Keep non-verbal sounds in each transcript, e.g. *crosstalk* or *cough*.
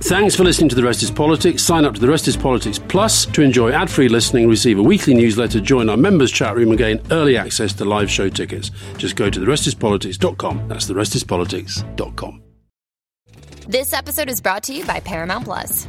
Thanks for listening to The Rest is Politics. Sign up to The Rest is Politics Plus to enjoy ad free listening, receive a weekly newsletter, join our members' chat room, and gain early access to live show tickets. Just go to TheRestisPolitics.com. That's TheRestisPolitics.com. This episode is brought to you by Paramount Plus.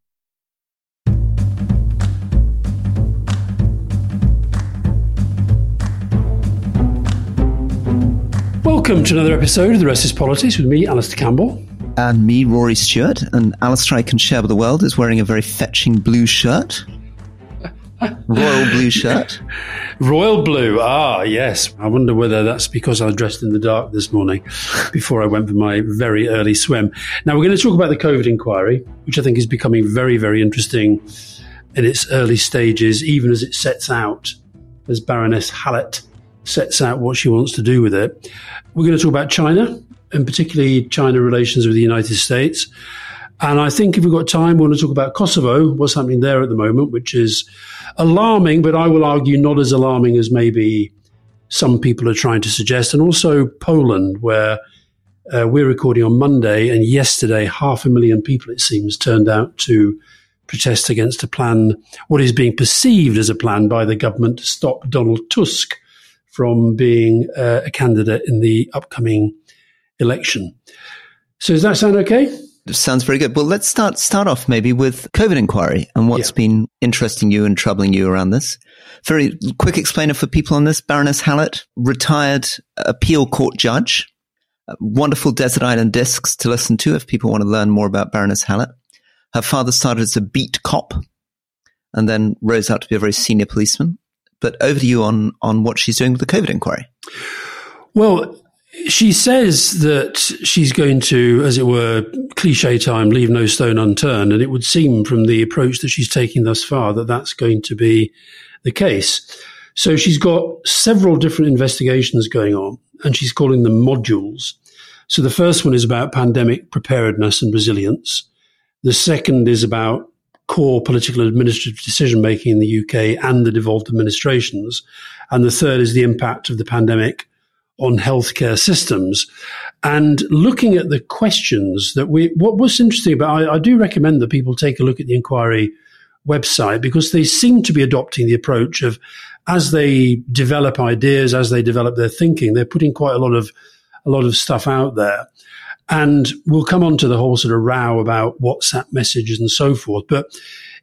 Welcome to another episode of The Rest is Politics with me, Alastair Campbell. And me, Rory Stewart. And Alastair, I can share with the world, is wearing a very fetching blue shirt. Royal blue shirt. *laughs* Royal blue. Ah, yes. I wonder whether that's because I was dressed in the dark this morning before I went for my very early swim. Now, we're going to talk about the COVID inquiry, which I think is becoming very, very interesting in its early stages, even as it sets out, as Baroness Hallett sets out what she wants to do with it. We're going to talk about China, and particularly China relations with the United States. And I think if we've got time, we want to talk about Kosovo, what's happening there at the moment, which is alarming, but I will argue not as alarming as maybe some people are trying to suggest. And also Poland, where uh, we're recording on Monday, and yesterday, half a million people, it seems, turned out to protest against a plan, what is being perceived as a plan by the government to stop Donald Tusk from being uh, a candidate in the upcoming election. So does that sound okay? Sounds very good. Well, let's start start off maybe with COVID inquiry and what's yeah. been interesting you and troubling you around this. Very quick explainer for people on this: Baroness Hallett, retired appeal court judge. Wonderful desert island discs to listen to if people want to learn more about Baroness Hallett. Her father started as a beat cop and then rose out to be a very senior policeman. But over to you on on what she's doing with the COVID inquiry. Well, she says that she's going to, as it were, cliche time, leave no stone unturned. And it would seem from the approach that she's taking thus far that that's going to be the case. So she's got several different investigations going on, and she's calling them modules. So the first one is about pandemic preparedness and resilience. The second is about core political and administrative decision making in the UK and the devolved administrations. And the third is the impact of the pandemic on healthcare systems. And looking at the questions that we, what was interesting about, I, I do recommend that people take a look at the inquiry website because they seem to be adopting the approach of as they develop ideas, as they develop their thinking, they're putting quite a lot of a lot of stuff out there. And we'll come on to the whole sort of row about WhatsApp messages and so forth. But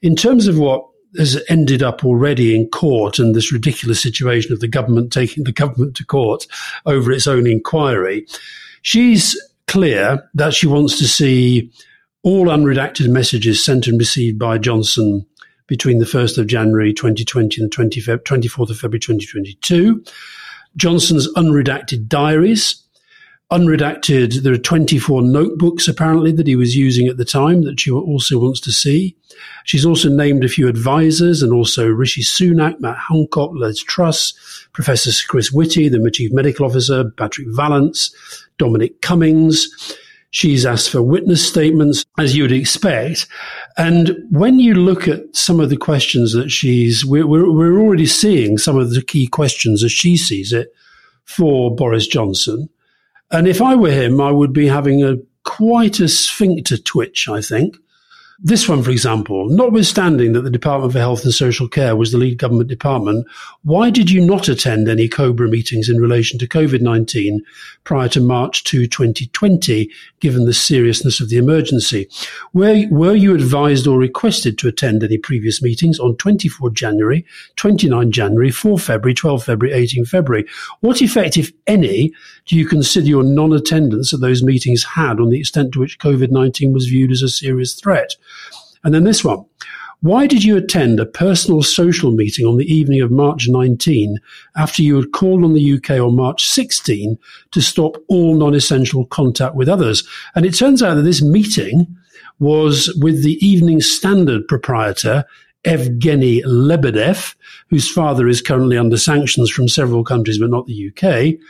in terms of what has ended up already in court and this ridiculous situation of the government taking the government to court over its own inquiry, she's clear that she wants to see all unredacted messages sent and received by Johnson between the 1st of January 2020 and the 24th of February 2022. Johnson's unredacted diaries, unredacted. There are 24 notebooks apparently that he was using at the time that she also wants to see. She's also named a few advisors and also Rishi Sunak, Matt Hancock, Liz Truss, Professor Chris Whitty, the Chief Medical Officer, Patrick Vallance, Dominic Cummings. She's asked for witness statements, as you would expect. And when you look at some of the questions that she's, we're, we're, we're already seeing some of the key questions as she sees it for Boris Johnson. And if I were him, I would be having a quite a sphincter twitch, I think, This one, for example, notwithstanding that the Department for Health and Social Care was the lead government department, why did you not attend any COBRA meetings in relation to COVID 19 prior to March 2, 2020, given the seriousness of the emergency? Were, were you advised or requested to attend any previous meetings on 24 January, 29 January, 4 February, 12 February, 18 February? What effect, if any, do you consider your non attendance at those meetings had on the extent to which COVID 19 was viewed as a serious threat? And then this one. Why did you attend a personal social meeting on the evening of March 19 after you had called on the UK on March 16 to stop all non essential contact with others? And it turns out that this meeting was with the Evening Standard proprietor, Evgeny Lebedev, whose father is currently under sanctions from several countries, but not the UK.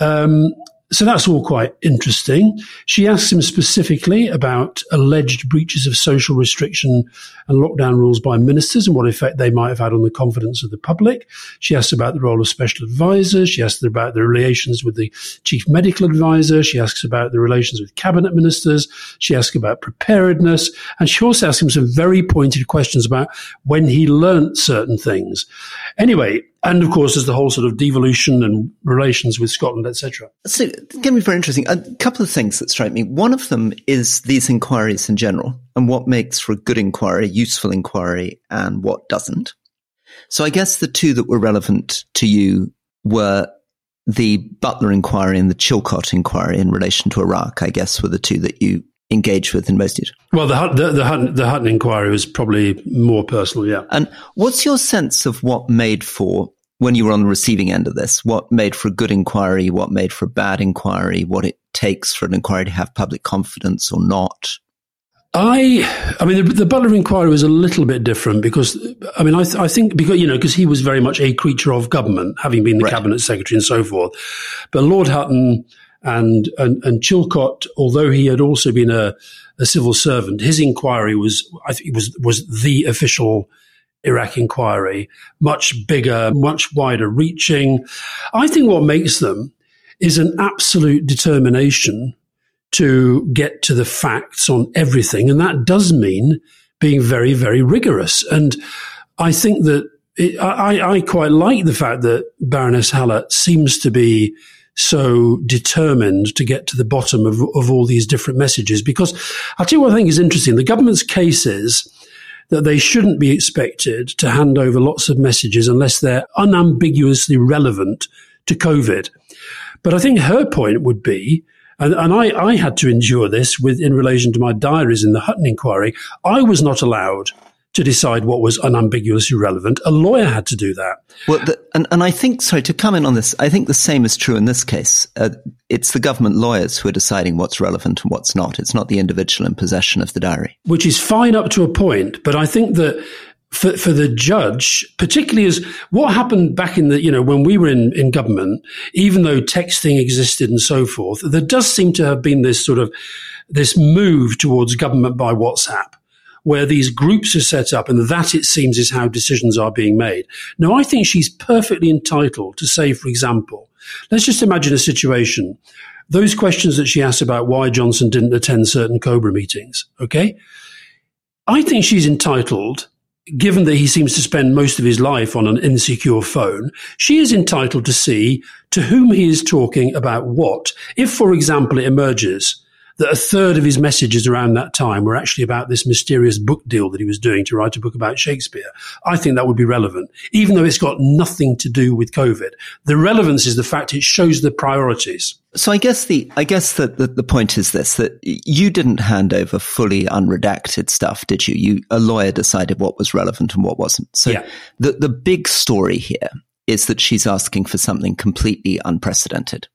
Um, so that's all quite interesting. She asks him specifically about alleged breaches of social restriction and lockdown rules by ministers and what effect they might have had on the confidence of the public. She asks about the role of special advisors. She asks about the relations with the chief medical advisor. She asks about the relations with cabinet ministers. She asks about preparedness. And she also asks him some very pointed questions about when he learnt certain things. Anyway, and of course, there's the whole sort of devolution and relations with Scotland, etc. So, it's going to be very interesting. A couple of things that strike me. One of them is these inquiries in general, and what makes for a good inquiry, useful inquiry, and what doesn't. So, I guess the two that were relevant to you were the Butler inquiry and the Chilcot inquiry in relation to Iraq. I guess were the two that you engaged with in most. Well, the the the Hutton, the Hutton inquiry was probably more personal, yeah. And what's your sense of what made for when you were on the receiving end of this? What made for a good inquiry? What made for a bad inquiry? What it takes for an inquiry to have public confidence or not? I, I mean, the, the, Butler inquiry was a little bit different because, I mean, I, th- I think because you know because he was very much a creature of government, having been the right. cabinet secretary and so forth. But Lord Hutton and and, and Chilcot, although he had also been a, a civil servant, his inquiry was I think was was the official Iraq inquiry, much bigger, much wider reaching. I think what makes them is an absolute determination to get to the facts on everything. And that does mean being very, very rigorous. And I think that I, I quite like the fact that Baroness Hallett seems to be so determined to get to the bottom of, of all these different messages. Because I'll tell you what I think is interesting. The government's case is that they shouldn't be expected to hand over lots of messages unless they're unambiguously relevant to COVID. But I think her point would be, and, and I, I had to endure this with in relation to my diaries in the Hutton inquiry, I was not allowed to decide what was unambiguously relevant. A lawyer had to do that. Well, the, and, and I think, sorry, to comment on this, I think the same is true in this case. Uh, it's the government lawyers who are deciding what's relevant and what's not. It's not the individual in possession of the diary. Which is fine up to a point, but I think that for, for the judge, particularly as what happened back in the, you know, when we were in, in government, even though texting existed and so forth, there does seem to have been this sort of, this move towards government by WhatsApp where these groups are set up, and that it seems is how decisions are being made. Now, I think she's perfectly entitled to say, for example, let's just imagine a situation. Those questions that she asked about why Johnson didn't attend certain Cobra meetings, okay? I think she's entitled given that he seems to spend most of his life on an insecure phone, she is entitled to see to whom he is talking about what. If, for example, it emerges that a third of his messages around that time were actually about this mysterious book deal that he was doing to write a book about Shakespeare. I think that would be relevant, even though it's got nothing to do with COVID. The relevance is the fact it shows the priorities. So I guess the I guess that the, the point is this that you didn't hand over fully unredacted stuff, did you? You a lawyer decided what was relevant and what wasn't. So yeah. the the big story here is that she's asking for something completely unprecedented.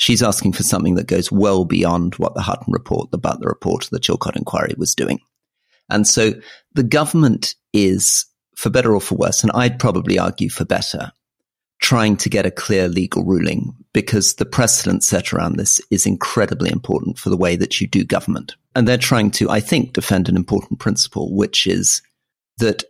She's asking for something that goes well beyond what the Hutton report, the Butler report, the Chilcot inquiry was doing. And so the government is, for better or for worse, and I'd probably argue for better, trying to get a clear legal ruling because the precedent set around this is incredibly important for the way that you do government. And they're trying to, I think, defend an important principle, which is that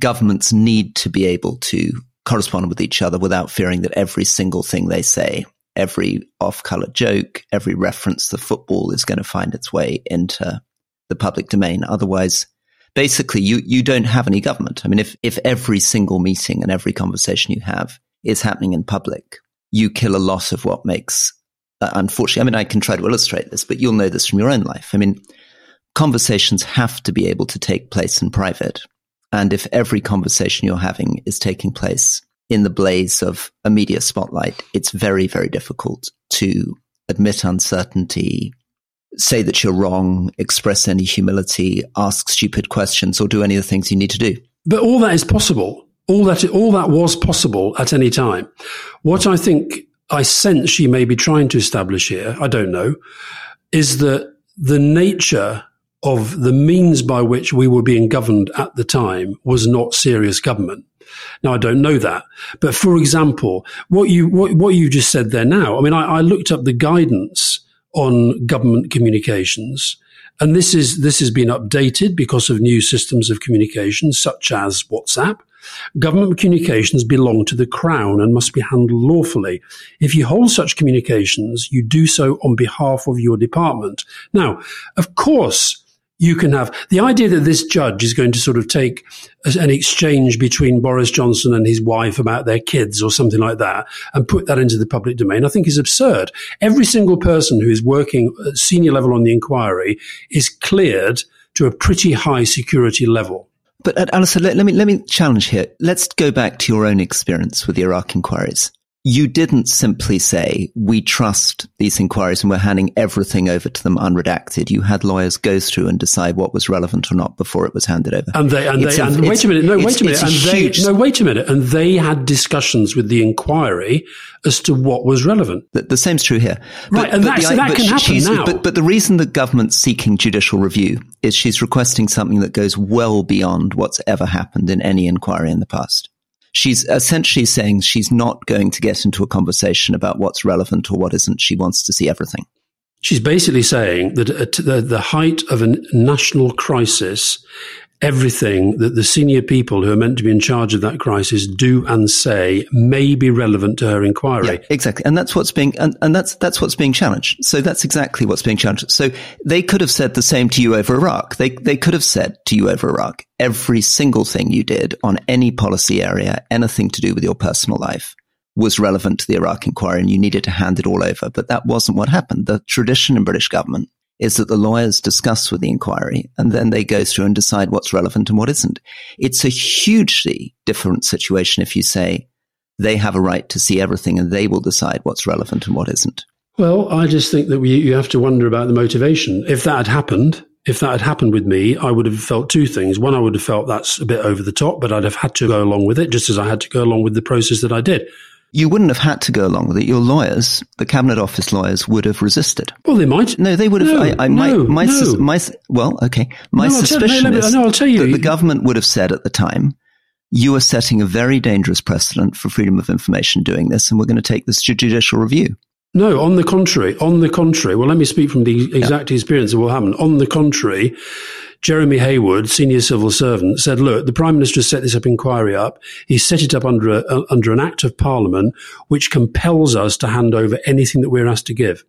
governments need to be able to correspond with each other without fearing that every single thing they say every off color joke, every reference to football is going to find its way into the public domain. Otherwise, basically you, you don't have any government. I mean, if, if every single meeting and every conversation you have is happening in public, you kill a lot of what makes, uh, unfortunately, I mean, I can try to illustrate this, but you'll know this from your own life. I mean, conversations have to be able to take place in private. And if every conversation you're having is taking place in the blaze of a media spotlight, it's very, very difficult to admit uncertainty, say that you're wrong, express any humility, ask stupid questions, or do any of the things you need to do. But all that is possible. All that, all that was possible at any time. What I think I sense she may be trying to establish here, I don't know, is that the nature of the means by which we were being governed at the time was not serious government. Now, I don't know that, but for example, what you what, what you just said there now, I mean, I, I looked up the guidance on government communications, and this is this has been updated because of new systems of communication, such as WhatsApp. Government communications belong to the Crown and must be handled lawfully. If you hold such communications, you do so on behalf of your department. Now, of course, you can have the idea that this judge is going to sort of take an exchange between Boris Johnson and his wife about their kids or something like that and put that into the public domain, I think is absurd. Every single person who is working at senior level on the inquiry is cleared to a pretty high security level. But uh, Alastair, let, let me let me challenge here. Let's go back to your own experience with the Iraq inquiries you didn't simply say, we trust these inquiries and we're handing everything over to them unredacted. You had lawyers go through and decide what was relevant or not before it was handed over. And they, and they, a, and wait a minute, no, wait a minute. And they, huge, no, wait a minute. And they had discussions with the inquiry as to what was relevant. The, the same's true here. Right. But, and but the, that can happen now. But, but the reason the government's seeking judicial review is she's requesting something that goes well beyond what's ever happened in any inquiry in the past she's essentially saying she's not going to get into a conversation about what's relevant or what isn't. She wants to see everything. She's basically saying that at the, the height of a national crisis, everything that the senior people who are meant to be in charge of that crisis do and say may be relevant to her inquiry. Yeah, exactly. And that's what's being, and, and that's, that's what's being challenged. So that's exactly what's being challenged. So they could have said the same to you over Iraq. They, they could have said to you over Iraq, every single thing you did on any policy area, anything to do with your personal life was relevant to the Iraq inquiry and you needed to hand it all over. But that wasn't what happened. The tradition in British government is that the lawyers discuss with the inquiry and then they go through and decide what's relevant and what isn't. It's a hugely different situation if you say they have a right to see everything and they will decide what's relevant and what isn't. Well, I just think that we, you have to wonder about the motivation. If that had happened, if that had happened with me, I would have felt two things. One, I would have felt that's a bit over the top, but I'd have had to go along with it, just as I had to go along with the process that I did. You wouldn't have had to go along with it. Your lawyers, the Cabinet Office lawyers, would have resisted. Well, they might. No, they would have. No, I, I, no, my, no. my, well, okay. My No, tell- suspicion no, no, is no, I'll tell you. that the government would have said at the time, you are setting a very dangerous precedent for freedom of information doing this, and we're going to take this to judicial review. No, on the contrary. On the contrary. Well, let me speak from the exact experience of what happened. On the contrary, Jeremy Heywood, senior civil servant, said, look, the Prime Minister has set this up inquiry up. He set it up under, a, uh, under an Act of Parliament which compels us to hand over anything that we're asked to give.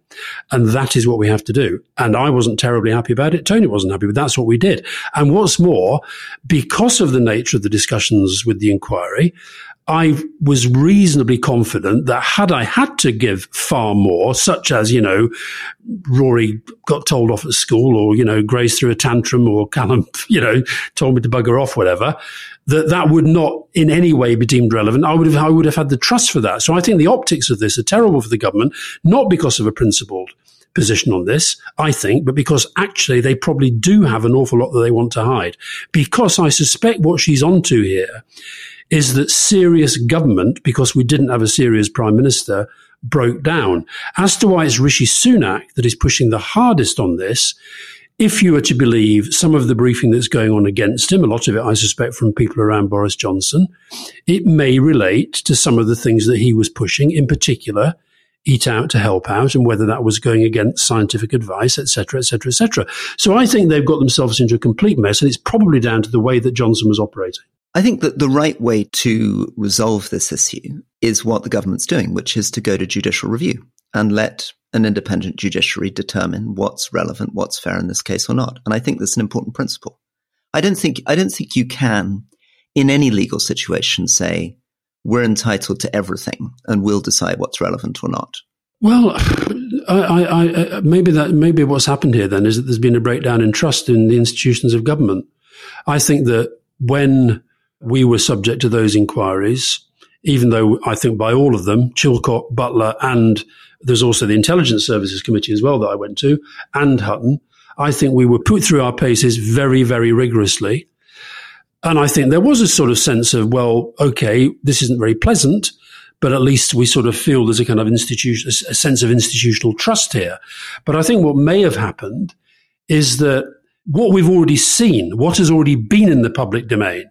And that is what we have to do. And I wasn't terribly happy about it. Tony wasn't happy, but that's what we did. And what's more, because of the nature of the discussions with the inquiry, I was reasonably confident that had I had to give far more, such as, you know, Rory got told off at school or, you know, Grace threw a tantrum or Callum, *laughs* you know, told me to bugger off, whatever, that that would not in any way be deemed relevant. I would have, I would have had the trust for that. So I think the optics of this are terrible for the government, not because of a principled position on this, I think, but because actually they probably do have an awful lot that they want to hide. Because I suspect what she's onto here is that serious government, because we didn't have a serious prime minister, broke down. As to why it's Rishi Sunak that is pushing the hardest on this, if you were to believe some of the briefing that's going on against him, a lot of it, I suspect, from people around Boris Johnson, it may relate to some of the things that he was pushing, in particular, eat out to help out, and whether that was going against scientific advice, etc., etc., etc. So I think they've got themselves into a complete mess, and it's probably down to the way that Johnson was operating. I think that the right way to resolve this issue is what the government's doing, which is to go to judicial review and let an independent judiciary determine what's relevant, what's fair in this case or not. And I think that's an important principle. I don't think I don't think you can, in any legal situation, say we're entitled to everything and we'll decide what's relevant or not. Well, I, I, I, uh, maybe that maybe what's happened here then is that there's been a breakdown in trust in the institutions of government. I think that when we were subject to those inquiries, even though I think by all of them, Chilcot, Butler, and there's also the Intelligence Services Committee as well that I went to, and Hutton, I think we were put through our paces very, very rigorously. And I think there was a sort of sense of, well, okay, this isn't very pleasant, but at least we sort of feel there's a kind of institution, a sense of institutional trust here. But I think what may have happened is that what we've already seen, what has already been in the public domain,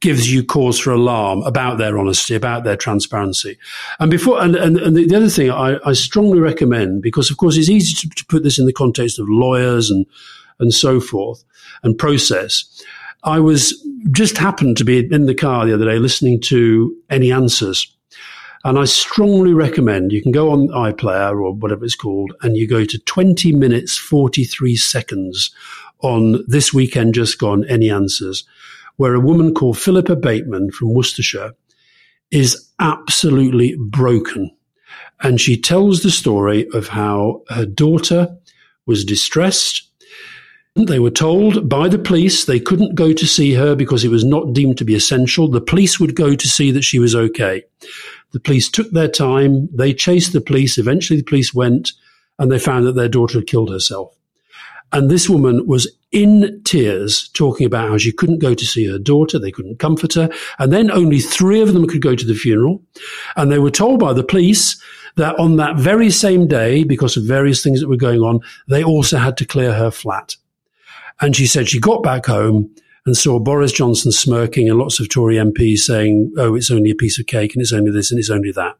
gives you cause for alarm about their honesty, about their transparency. And before, and, and, and the other thing I, I, strongly recommend, because of course it's easy to, to, put this in the context of lawyers and, and so forth and process. I was just happened to be in the car the other day listening to Any Answers. And I strongly recommend you can go on iPlayer or whatever it's called and you go to 20 minutes, 43 seconds on this weekend just gone, Any Answers where a woman called Philippa Bateman from Worcestershire is absolutely broken. And she tells the story of how her daughter was distressed. They were told by the police they couldn't go to see her because it was not deemed to be essential. The police would go to see that she was okay. The police took their time. They chased the police. Eventually, the police went and they found that their daughter had killed herself. And this woman was in tears talking about how she couldn't go to see her daughter. They couldn't comfort her. And then only three of them could go to the funeral. And they were told by the police that on that very same day, because of various things that were going on, they also had to clear her flat. And she said she got back home and saw Boris Johnson smirking and lots of Tory MPs saying, oh, it's only a piece of cake and it's only this and it's only that.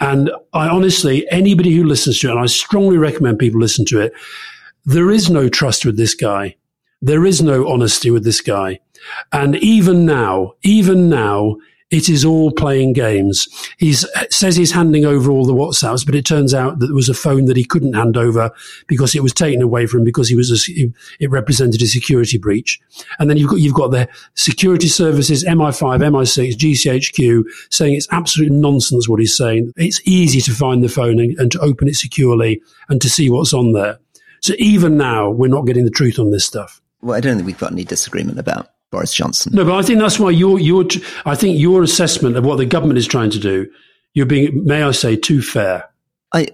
And I honestly, anybody who listens to it, and I strongly recommend people listen to it, there is no trust with this guy. There is no honesty with this guy. And even now, even now, it is all playing games. He says he's handing over all the WhatsApps, but it turns out that there was a phone that he couldn't hand over because it was taken away from him because he was a, it represented a security breach. And then you've got you've got the security services, MI5, MI6, GCHQ, saying it's absolute nonsense what he's saying. It's easy to find the phone and, and to open it securely and to see what's on there. So even now, we're not getting the truth on this stuff. Well, I don't think we've got any disagreement about Boris Johnson. No, but I think that's why your your I think your assessment of what the government is trying to do, you're being, may I say, too fair. I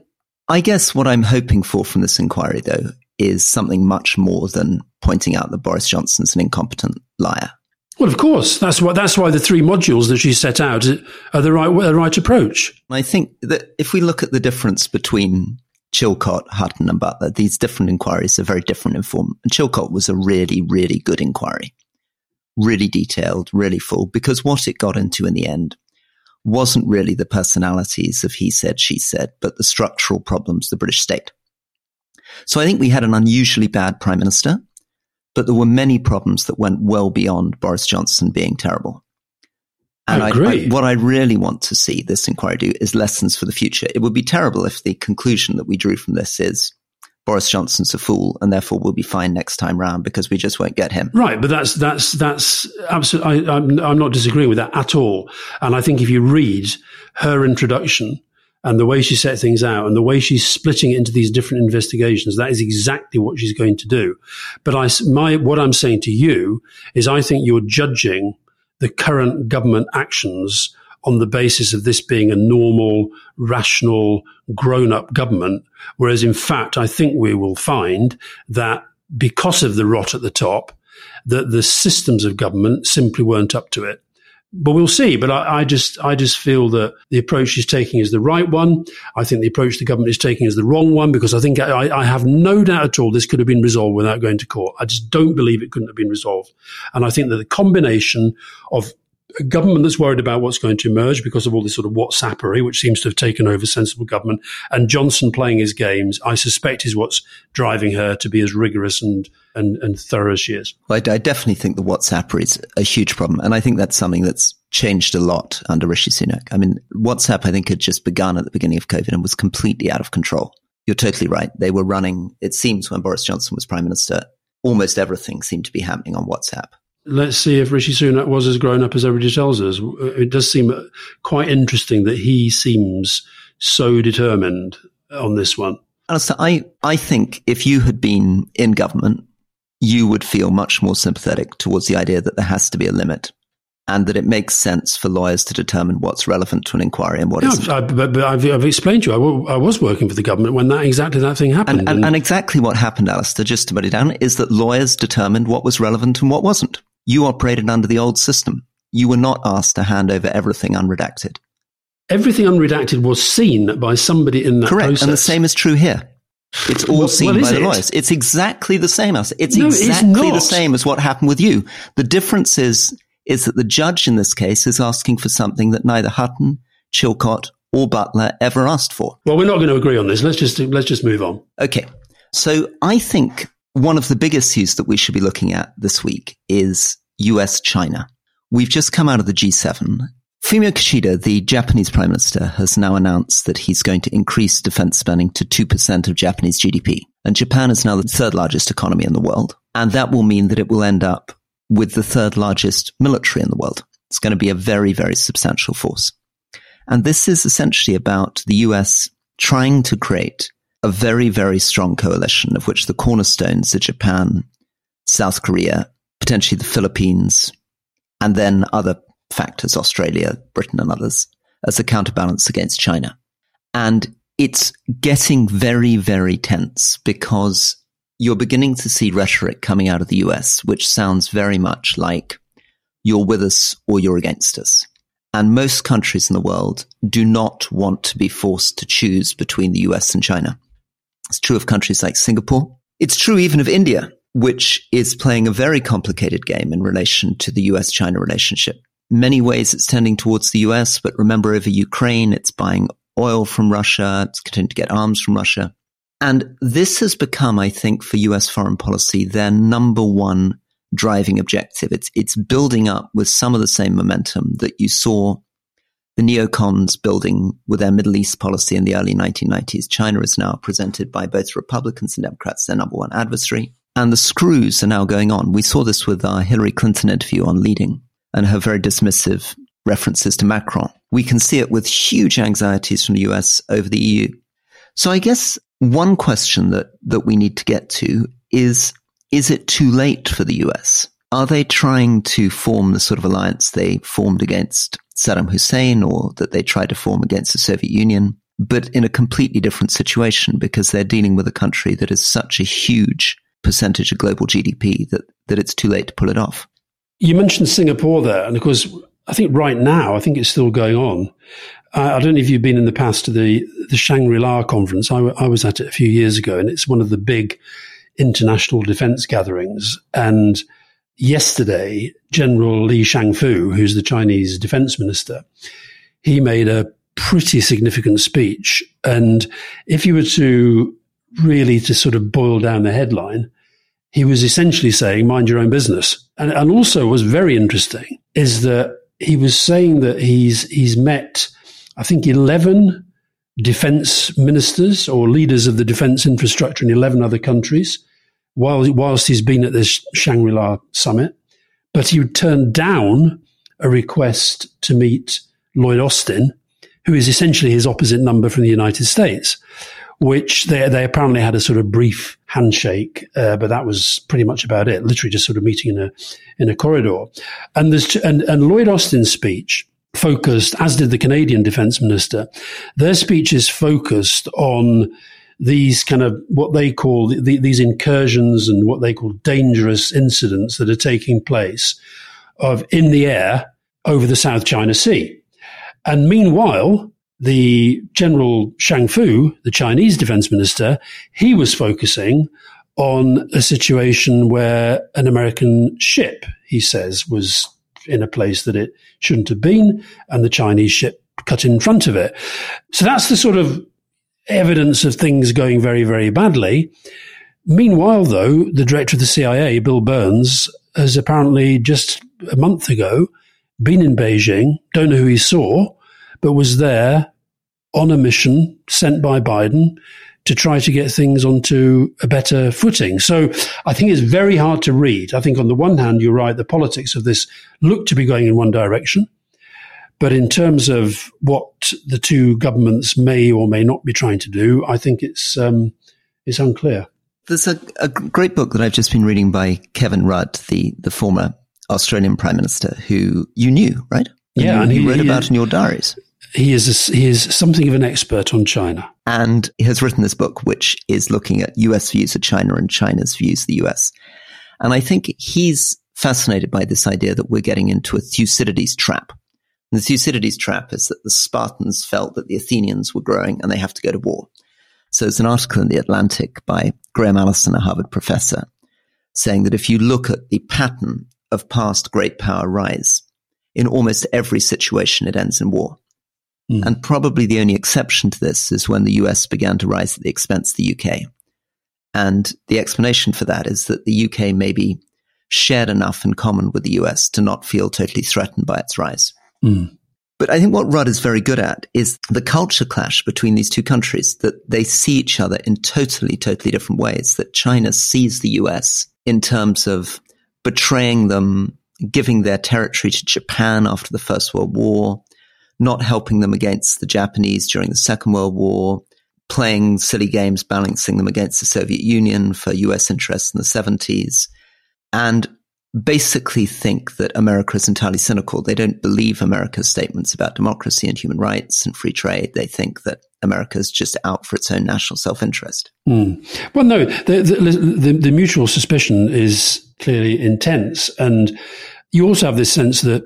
I guess what I'm hoping for from this inquiry, though, is something much more than pointing out that Boris Johnson's an incompetent liar. Well, of course, that's why that's why the three modules that she set out are the right the right approach. I think that if we look at the difference between Chilcot, Hutton, and Butler, these different inquiries are very different in form. And Chilcot was a really, really good inquiry. Really detailed, really full, because what it got into in the end wasn't really the personalities of he said, she said, but the structural problems, the British state. So I think we had an unusually bad prime minister, but there were many problems that went well beyond Boris Johnson being terrible. And I, I, what I really want to see this inquiry do is lessons for the future. It would be terrible if the conclusion that we drew from this is Boris Johnson's a fool and therefore we'll be fine next time round because we just won't get him. Right, but that's that's that's absolutely. I'm I'm not disagreeing with that at all. And I think if you read her introduction and the way she set things out and the way she's splitting it into these different investigations, that is exactly what she's going to do. But I my what I'm saying to you is I think you're judging the current government actions on the basis of this being a normal, rational, grown up government. Whereas in fact, I think we will find that because of the rot at the top, that the systems of government simply weren't up to it but we'll see. But I, I, just, I just feel that the approach she's taking is the right one. I think the approach the government is taking is the wrong one because I think I, I have no doubt at all this could have been resolved without going to court. I just don't believe it couldn't have been resolved. And I think that the combination of a government that's worried about what's going to emerge because of all this sort of WhatsAppery, which seems to have taken over sensible government, and Johnson playing his games, I suspect is what's driving her to be as rigorous and and, and thorough as she is. Well, I, I definitely think the WhatsApp is a huge problem. And I think that's something that's changed a lot under Rishi Sunak. I mean, WhatsApp, I think, had just begun at the beginning of COVID and was completely out of control. You're totally right. They were running, it seems, when Boris Johnson was prime minister, almost everything seemed to be happening on WhatsApp. Let's see if Rishi Sunak was as grown up as everybody tells us. Uh, it does seem uh, quite interesting that he seems so determined on this one. Alastair, I, I think if you had been in government, you would feel much more sympathetic towards the idea that there has to be a limit and that it makes sense for lawyers to determine what's relevant to an inquiry and what yeah, isn't. I, but, but I've, I've, explained to you, I, w- I was working for the government when that exactly that thing happened. And, and, and, exactly what happened, Alastair, just to put it down, is that lawyers determined what was relevant and what wasn't. You operated under the old system. You were not asked to hand over everything unredacted. Everything unredacted was seen by somebody in that Correct, process. and the same is true here. It's all well, seen well, by the it? lawyers. It's exactly the same. As, it's no, exactly it's the same as what happened with you. The difference is is that the judge in this case is asking for something that neither Hutton, Chilcot, or Butler ever asked for. Well, we're not going to agree on this. Let's just let's just move on. Okay. So I think one of the big issues that we should be looking at this week is US China. We've just come out of the G7. Fumio Kishida, the Japanese prime minister, has now announced that he's going to increase defense spending to 2% of Japanese GDP. And Japan is now the third largest economy in the world. And that will mean that it will end up with the third largest military in the world. It's going to be a very, very substantial force. And this is essentially about the US trying to create a very, very strong coalition of which the cornerstones are Japan, South Korea, potentially the Philippines, and then other factors, Australia, Britain, and others, as a counterbalance against China. And it's getting very, very tense because you're beginning to see rhetoric coming out of the US, which sounds very much like you're with us or you're against us. And most countries in the world do not want to be forced to choose between the US and China. It's true of countries like Singapore. It's true even of India, which is playing a very complicated game in relation to the US China relationship. Many ways it's tending towards the US, but remember over Ukraine, it's buying oil from Russia. It's continuing to get arms from Russia. And this has become, I think, for US foreign policy, their number one driving objective. It's, it's building up with some of the same momentum that you saw the neocons building with their Middle East policy in the early 1990s. China is now presented by both Republicans and Democrats, their number one adversary. And the screws are now going on. We saw this with our Hillary Clinton interview on leading and her very dismissive references to Macron. We can see it with huge anxieties from the US over the EU. So I guess one question that, that we need to get to is, is it too late for the US? Are they trying to form the sort of alliance they formed against Saddam Hussein or that they tried to form against the Soviet Union, but in a completely different situation because they're dealing with a country that is such a huge percentage of global GDP that, that it's too late to pull it off? You mentioned Singapore there, and of course, I think right now, I think it's still going on. I don't know if you've been in the past to the the Shangri La conference. I, I was at it a few years ago, and it's one of the big international defense gatherings. And yesterday, General Li Shangfu, who's the Chinese defense minister, he made a pretty significant speech. And if you were to really to sort of boil down the headline, he was essentially saying, mind your own business. And, and also was very interesting is that he was saying that he's, he's met, I think, 11 defense ministers or leaders of the defense infrastructure in 11 other countries while, whilst he's been at this Shangri La summit. But he turned down a request to meet Lloyd Austin, who is essentially his opposite number from the United States, which they, they apparently had a sort of brief handshake, uh, but that was pretty much about it. Literally just sort of meeting in a, in a corridor. And there's, and, and Lloyd Austin's speech focused, as did the Canadian defense minister, their speeches focused on these kind of what they call the, these incursions and what they call dangerous incidents that are taking place of in the air over the South China Sea. And meanwhile, the General Shangfu, the Chinese defense minister, he was focusing on a situation where an American ship, he says, was in a place that it shouldn't have been, and the Chinese ship cut in front of it. So that's the sort of evidence of things going very, very badly. Meanwhile, though, the director of the CIA, Bill Burns, has apparently just a month ago been in Beijing, don't know who he saw, but was there on a mission sent by Biden to try to get things onto a better footing. So I think it's very hard to read. I think on the one hand, you're right, the politics of this look to be going in one direction. But in terms of what the two governments may or may not be trying to do, I think it's um, it's unclear. There's a, a, great book that I've just been reading by Kevin Rudd, the the former Australian Prime Minister, who you knew, right? And yeah, you, and he, read he, about in your diaries. He is a, he is something of an expert on China, and he has written this book, which is looking at U.S. views of China and China's views of the U.S. And I think he's fascinated by this idea that we're getting into a Thucydides trap. And the Thucydides trap is that the Spartans felt that the Athenians were growing and they have to go to war. So there's an article in The Atlantic by Graham Allison, a Harvard professor, saying that if you look at the pattern of past great power rise, in almost every situation it ends in war. Mm. And probably the only exception to this is when the US began to rise at the expense of the UK. And the explanation for that is that the UK maybe shared enough in common with the US to not feel totally threatened by its rise. Mm. But I think what Rudd is very good at is the culture clash between these two countries, that they see each other in totally, totally different ways, that China sees the US in terms of betraying them, giving their territory to Japan after the First World War, not helping them against the Japanese during the Second World War, playing silly games, balancing them against the Soviet Union for US interests in the 70s, and basically think that America is entirely cynical. They don't believe America's statements about democracy and human rights and free trade. They think that America is just out for its own national self interest. Mm. Well, no, the, the, the, the mutual suspicion is clearly intense. And you also have this sense that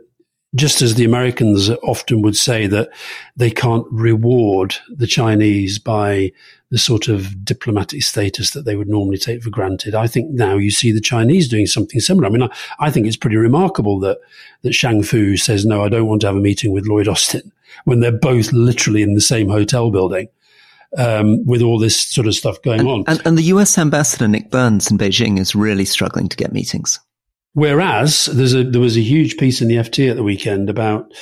just as the Americans often would say that they can't reward the Chinese by the sort of diplomatic status that they would normally take for granted. I think now you see the Chinese doing something similar. I mean, I, I think it's pretty remarkable that, that Shang Fu says, no, I don't want to have a meeting with Lloyd Austin *laughs* when they're both literally in the same hotel building. Um, with all this sort of stuff going and, on. And, and the US ambassador, Nick Burns, in Beijing is really struggling to get meetings. Whereas there's a, there was a huge piece in the FT at the weekend about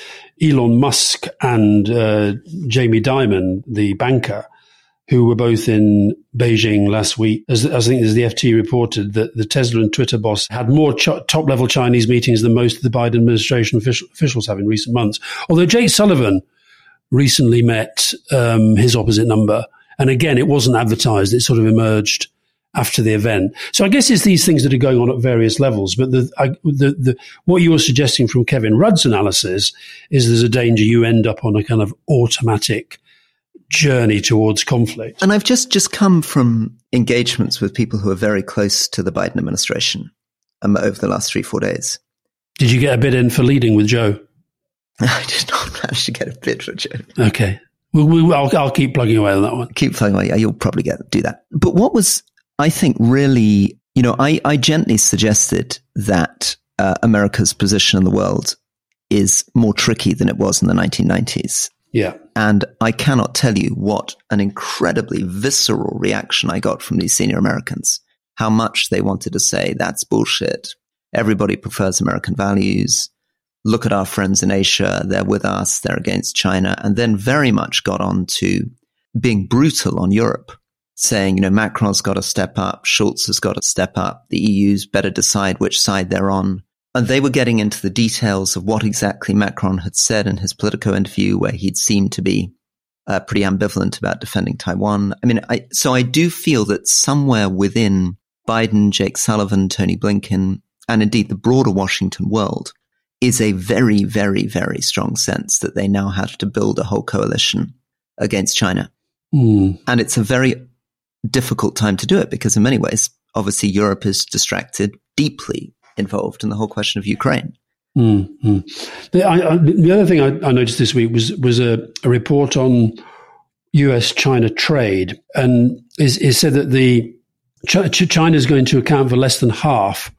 Elon Musk and uh, Jamie Dimon, the banker, who were both in Beijing last week. As, as I think as the FT reported, that the Tesla and Twitter boss had more ch- top level Chinese meetings than most of the Biden administration official, officials have in recent months. Although Jake Sullivan recently met um, his opposite number. And again, it wasn't advertised. It sort of emerged after the event. So I guess it's these things that are going on at various levels. But the, I, the, the, what you were suggesting from Kevin Rudd's analysis is there's a danger you end up on a kind of automatic journey towards conflict. And I've just, just come from engagements with people who are very close to the Biden administration um, over the last three, four days. Did you get a bid in for leading with Joe? *laughs* I did not manage to get a bid for Joe. Okay. We'll, we'll, I'll, I'll, keep plugging away on that one. Keep plugging away. Yeah, you'll probably get do that. But what was I think really, you know, I, I gently suggested that uh, America's position in the world is more tricky than it was in the 1990s. Yeah. And I cannot tell you what an incredibly visceral reaction I got from these senior Americans. How much they wanted to say, that's bullshit. Everybody prefers American values. Look at our friends in Asia. They're with us. They're against China. And then very much got on to being brutal on Europe saying, you know, Macron's got to step up, Scholz has got to step up, the EU's better decide which side they're on. And they were getting into the details of what exactly Macron had said in his Politico interview, where he'd seemed to be uh, pretty ambivalent about defending Taiwan. I mean, I, so I do feel that somewhere within Biden, Jake Sullivan, Tony Blinken, and indeed the broader Washington world is a very, very, very strong sense that they now have to build a whole coalition against China. Mm. And it's a very difficult time to do it because in many ways, obviously Europe is distracted, deeply involved in the whole question of Ukraine. Mm-hmm. The, I, I, the, other thing I, I, noticed this week was was a, a report on U.S. China trade, and it said that the Ch- China is going to account for less than half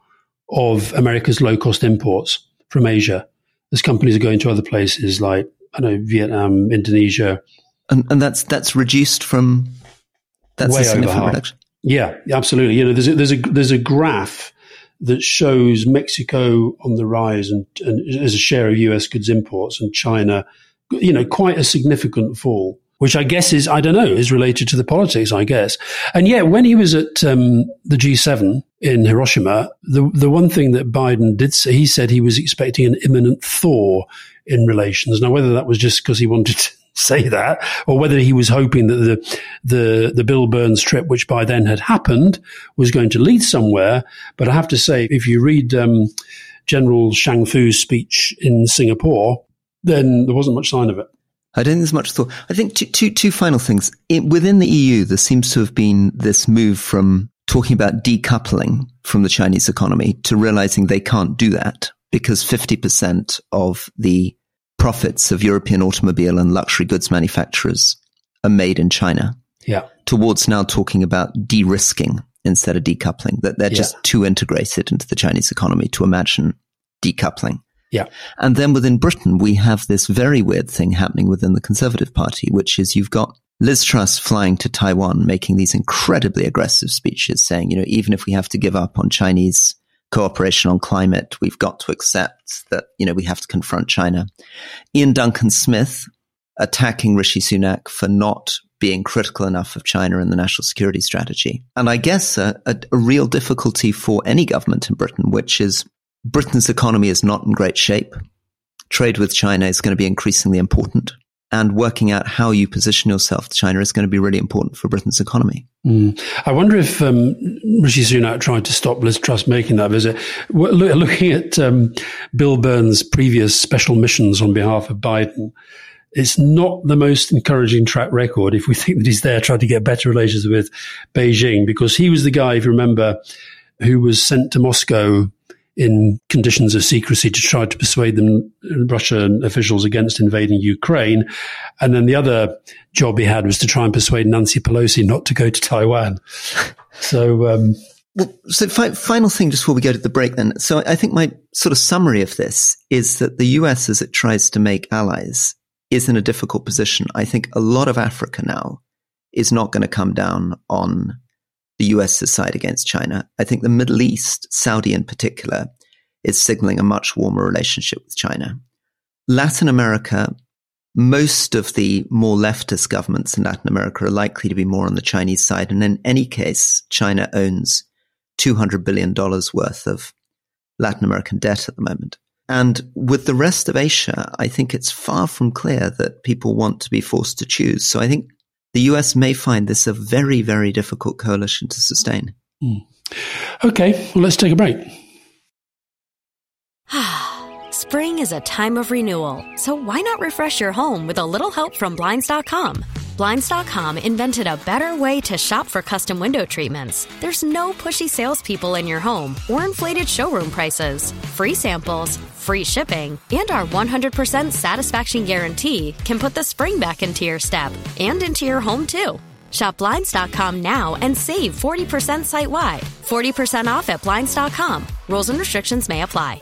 of America's low cost imports from Asia, as companies are going to other places like I know Vietnam, Indonesia, and, and that's that's reduced from that's way a significant reduction. Yeah, absolutely. You know, there's a, there's a there's a graph that shows Mexico on the rise and, and as a share of U.S. goods imports, and China, you know, quite a significant fall. which I guess is, I don't know, is related to the politics, I guess. And yet, when he was at um, the G7 in Hiroshima, the, the one thing that Biden did say, he said he was expecting an imminent thaw in relations. Now, whether that was just because he wanted to say that, or whether he was hoping that the, the, the Bill Burns trip, which by then had happened, was going to lead somewhere. But I have to say, if you read um, General Shang Fu's speech in Singapore, then there wasn't much sign of it. I don't think there's much thought. I think two, two, two final things. It, within the EU, there seems to have been this move from talking about decoupling from the Chinese economy to realizing they can't do that because 50% of the profits of European automobile and luxury goods manufacturers are made in China. Yeah. Towards now talking about de-risking instead of decoupling, that they're yeah. just too integrated into the Chinese economy to imagine decoupling. Yeah. And then within Britain, we have this very weird thing happening within the Conservative Party, which is you've got Liz Truss flying to Taiwan, making these incredibly aggressive speeches saying, you know, even if we have to give up on Chinese cooperation on climate, we've got to accept that, you know, we have to confront China. Iain Duncan Smith attacking Rishi Sunak for not being critical enough of China in the national security strategy. And I guess a, a, a real difficulty for any government in Britain, which is Britain's economy is not in great shape. Trade with China is going to be increasingly important. And working out how you position yourself to China is going to be really important for Britain's economy. Mm. I wonder if um, Rishi Sunak tried to stop Liz Truss making that visit. Looking at um, Bill Burns' previous special missions on behalf of Biden, it's not the most encouraging track record if we think that he's there trying to get better relations with Beijing, because he was the guy, if you remember, who was sent to Moscow in conditions of secrecy to try to persuade them, Russian officials against invading Ukraine. And then the other job he had was to try and persuade Nancy Pelosi not to go to Taiwan. So, um, well, so fi- final thing just before we go to the break then. So I think my sort of summary of this is that the US, as it tries to make allies, is in a difficult position. I think a lot of Africa now is not going to come down on the US's side against China. I think the Middle East, Saudi in particular, is signaling a much warmer relationship with China. Latin America, most of the more leftist governments in Latin America are likely to be more on the Chinese side. And in any case, China owns $200 billion worth of Latin American debt at the moment. And with the rest of Asia, I think it's far from clear that people want to be forced to choose. So I think the US may find this a very, very difficult coalition to sustain. Mm. Okay, well, let's take a break. *sighs* Spring is a time of renewal, so why not refresh your home with a little help from Blinds.com? Blinds.com invented a better way to shop for custom window treatments. There's no pushy salespeople in your home or inflated showroom prices. Free samples, free shipping, and our 100% satisfaction guarantee can put the spring back into your step and into your home too. Shop Blinds.com now and save 40% site wide. 40% off at Blinds.com. Rules and restrictions may apply.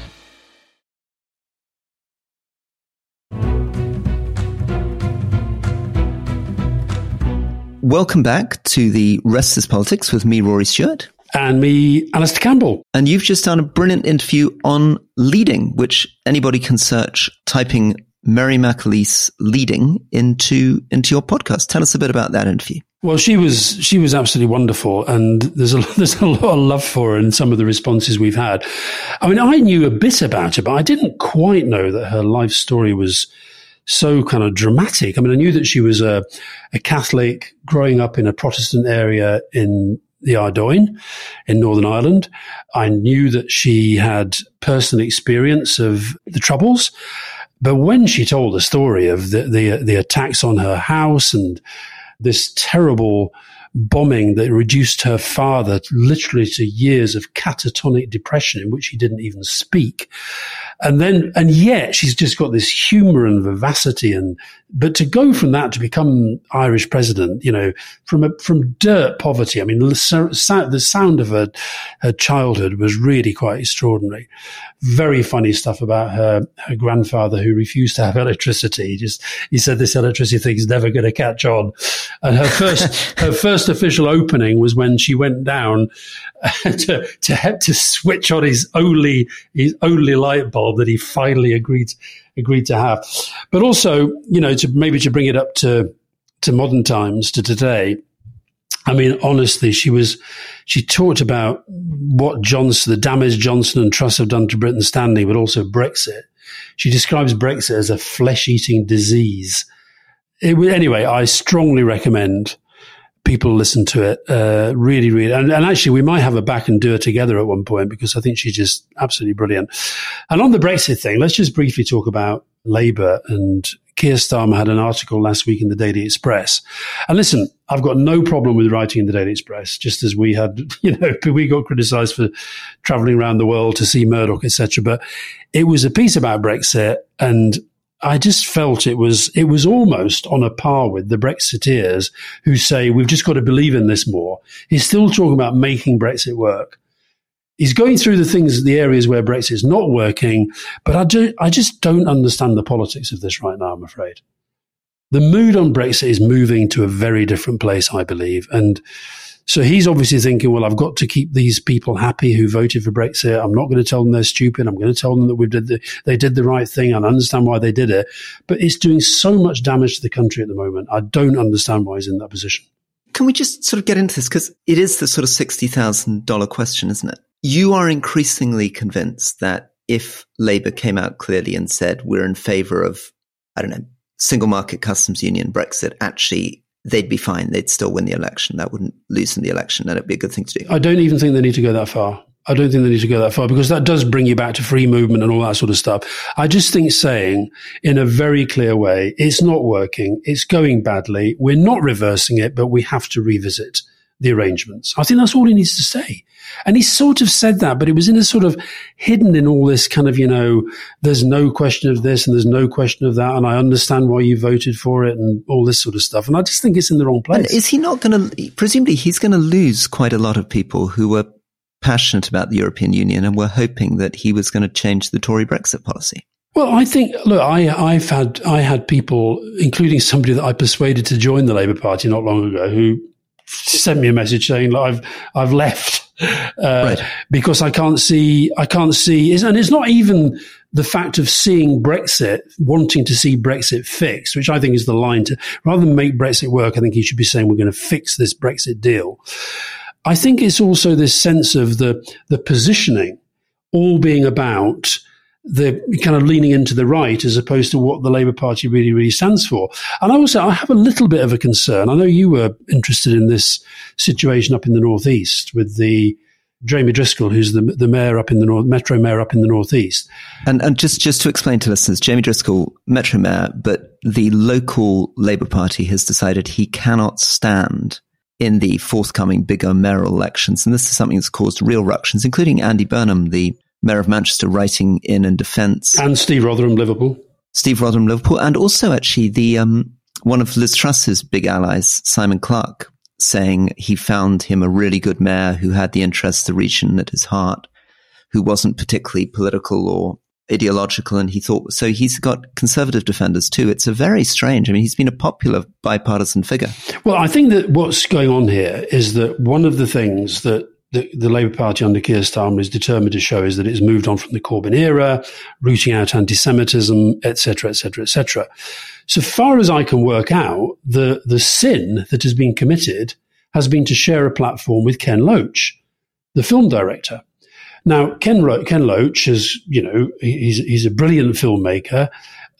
Welcome back to the Rest Is Politics with me, Rory Stewart. And me, Alastair Campbell. And you've just done a brilliant interview on leading, which anybody can search typing Mary McAleese leading into into your podcast. Tell us a bit about that interview. Well, she was she was absolutely wonderful, and there's a *laughs* there's a lot of love for her in some of the responses we've had. I mean, I knew a bit about her, but I didn't quite know that her life story was so kind of dramatic. I mean, I knew that she was a, a Catholic growing up in a Protestant area in the Ardoyne in Northern Ireland. I knew that she had personal experience of the Troubles. But when she told the story of the, the, the attacks on her house and this terrible bombing that reduced her father literally to years of catatonic depression in which he didn't even speak. And then, and yet she's just got this humor and vivacity. And, but to go from that to become Irish president, you know, from a, from dirt poverty, I mean, the, the sound of her, her childhood was really quite extraordinary. Very funny stuff about her, her grandfather who refused to have electricity. He just, he said this electricity thing's never going to catch on. And her first, *laughs* her first official opening was when she went down *laughs* to, to have to switch on his only, his only light bulb that he finally agreed agreed to have. But also, you know, to maybe to bring it up to to modern times, to today. I mean, honestly, she was she talked about what Johnson, the damage Johnson and Truss have done to Britain standing, but also Brexit. She describes Brexit as a flesh eating disease. It, anyway, I strongly recommend people listen to it. Uh, really, really, and, and, actually, we might have her back and do it together at one point because I think she's just absolutely brilliant. And on the Brexit thing, let's just briefly talk about Labour and Keir Starmer had an article last week in the Daily Express. And listen, I've got no problem with writing in the Daily Express, just as we had, *laughs* you know, *laughs* we got criticised for travelling around the world to see Murdoch, etc. But it was a piece about Brexit, and I just felt it was it was almost on a par with the Brexiteers who say we've just got to believe in this more. He's still talking about making Brexit work. He's going through the things, the areas where Brexit is not working, but I do, I just don't understand the politics of this right now. I'm afraid the mood on Brexit is moving to a very different place, I believe, and so he's obviously thinking, well, I've got to keep these people happy who voted for Brexit. I'm not going to tell them they're stupid. I'm going to tell them that we did the, they did the right thing and I understand why they did it. But it's doing so much damage to the country at the moment. I don't understand why he's in that position. Can we just sort of get into this? Because it is the sort of $60,000 question, isn't it? You are increasingly convinced that if Labour came out clearly and said, we're in favour of, I don't know, single market customs union, Brexit, actually they'd be fine. They'd still win the election. That wouldn't loosen the election, and it'd be a good thing to do. I don't even think they need to go that far. I don't think they need to go that far because that does bring you back to free movement and all that sort of stuff. I just think saying in a very clear way, it's not working. It's going badly. We're not reversing it, but we have to revisit the arrangements. I think that's all he needs to say. And he sort of said that, but it was in a sort of hidden in all this kind of, you know, there's no question of this and there's no question of that. And I understand why you voted for it and all this sort of stuff. And I just think it's in the wrong place. And is he not going to, presumably he's going to lose quite a lot of people who were passionate about the European Union and were hoping that he was going to change the Tory Brexit policy. Well, I think look, I, I've had I had people, including somebody that I persuaded to join the Labour Party not long ago, who sent me a message saying I've I've left uh, right. because I can't see I can't see and it's not even the fact of seeing Brexit wanting to see Brexit fixed, which I think is the line to rather than make Brexit work. I think he should be saying we're going to fix this Brexit deal. I think it's also this sense of the the positioning all being about the kind of leaning into the right as opposed to what the Labour Party really, really stands for. And I also, I have a little bit of a concern. I know you were interested in this situation up in the Northeast with the Jamie Driscoll, who's the, the mayor up in the north, Metro mayor up in the Northeast. And, and just, just to explain to listeners, Jamie Driscoll, Metro mayor, but the local Labour Party has decided he cannot stand in the forthcoming bigger mayoral elections. And this is something that's caused real ructions, including Andy Burnham, the Mayor of Manchester writing in and defence. And Steve Rotheram, Liverpool. Steve Rotheram, Liverpool. And also actually the, um, one of Liz Truss's big allies, Simon Clarke, saying he found him a really good mayor who had the interests of the region at his heart, who wasn't particularly political or ideological. And he thought, so he's got conservative defenders too. It's a very strange. I mean, he's been a popular bipartisan figure. Well, I think that what's going on here is that one of the things that the, the Labour Party under Keir Starmer is determined to show is that it's moved on from the Corbyn era, rooting out anti-Semitism, etc., etc., etc. So far as I can work out, the the sin that has been committed has been to share a platform with Ken Loach, the film director. Now, Ken, Ro- Ken Loach is, you know, he's, he's a brilliant filmmaker.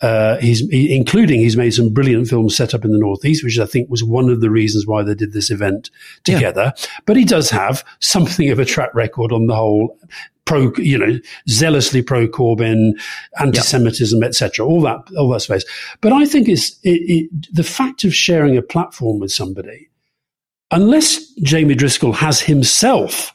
Uh, he's he, including he's made some brilliant films set up in the northeast, which I think was one of the reasons why they did this event together. Yeah. But he does have something of a track record on the whole. Pro, you know, zealously pro Corbyn, anti-Semitism, yeah. etc. All that, all that space. But I think it's it, it, the fact of sharing a platform with somebody unless Jamie Driscoll has himself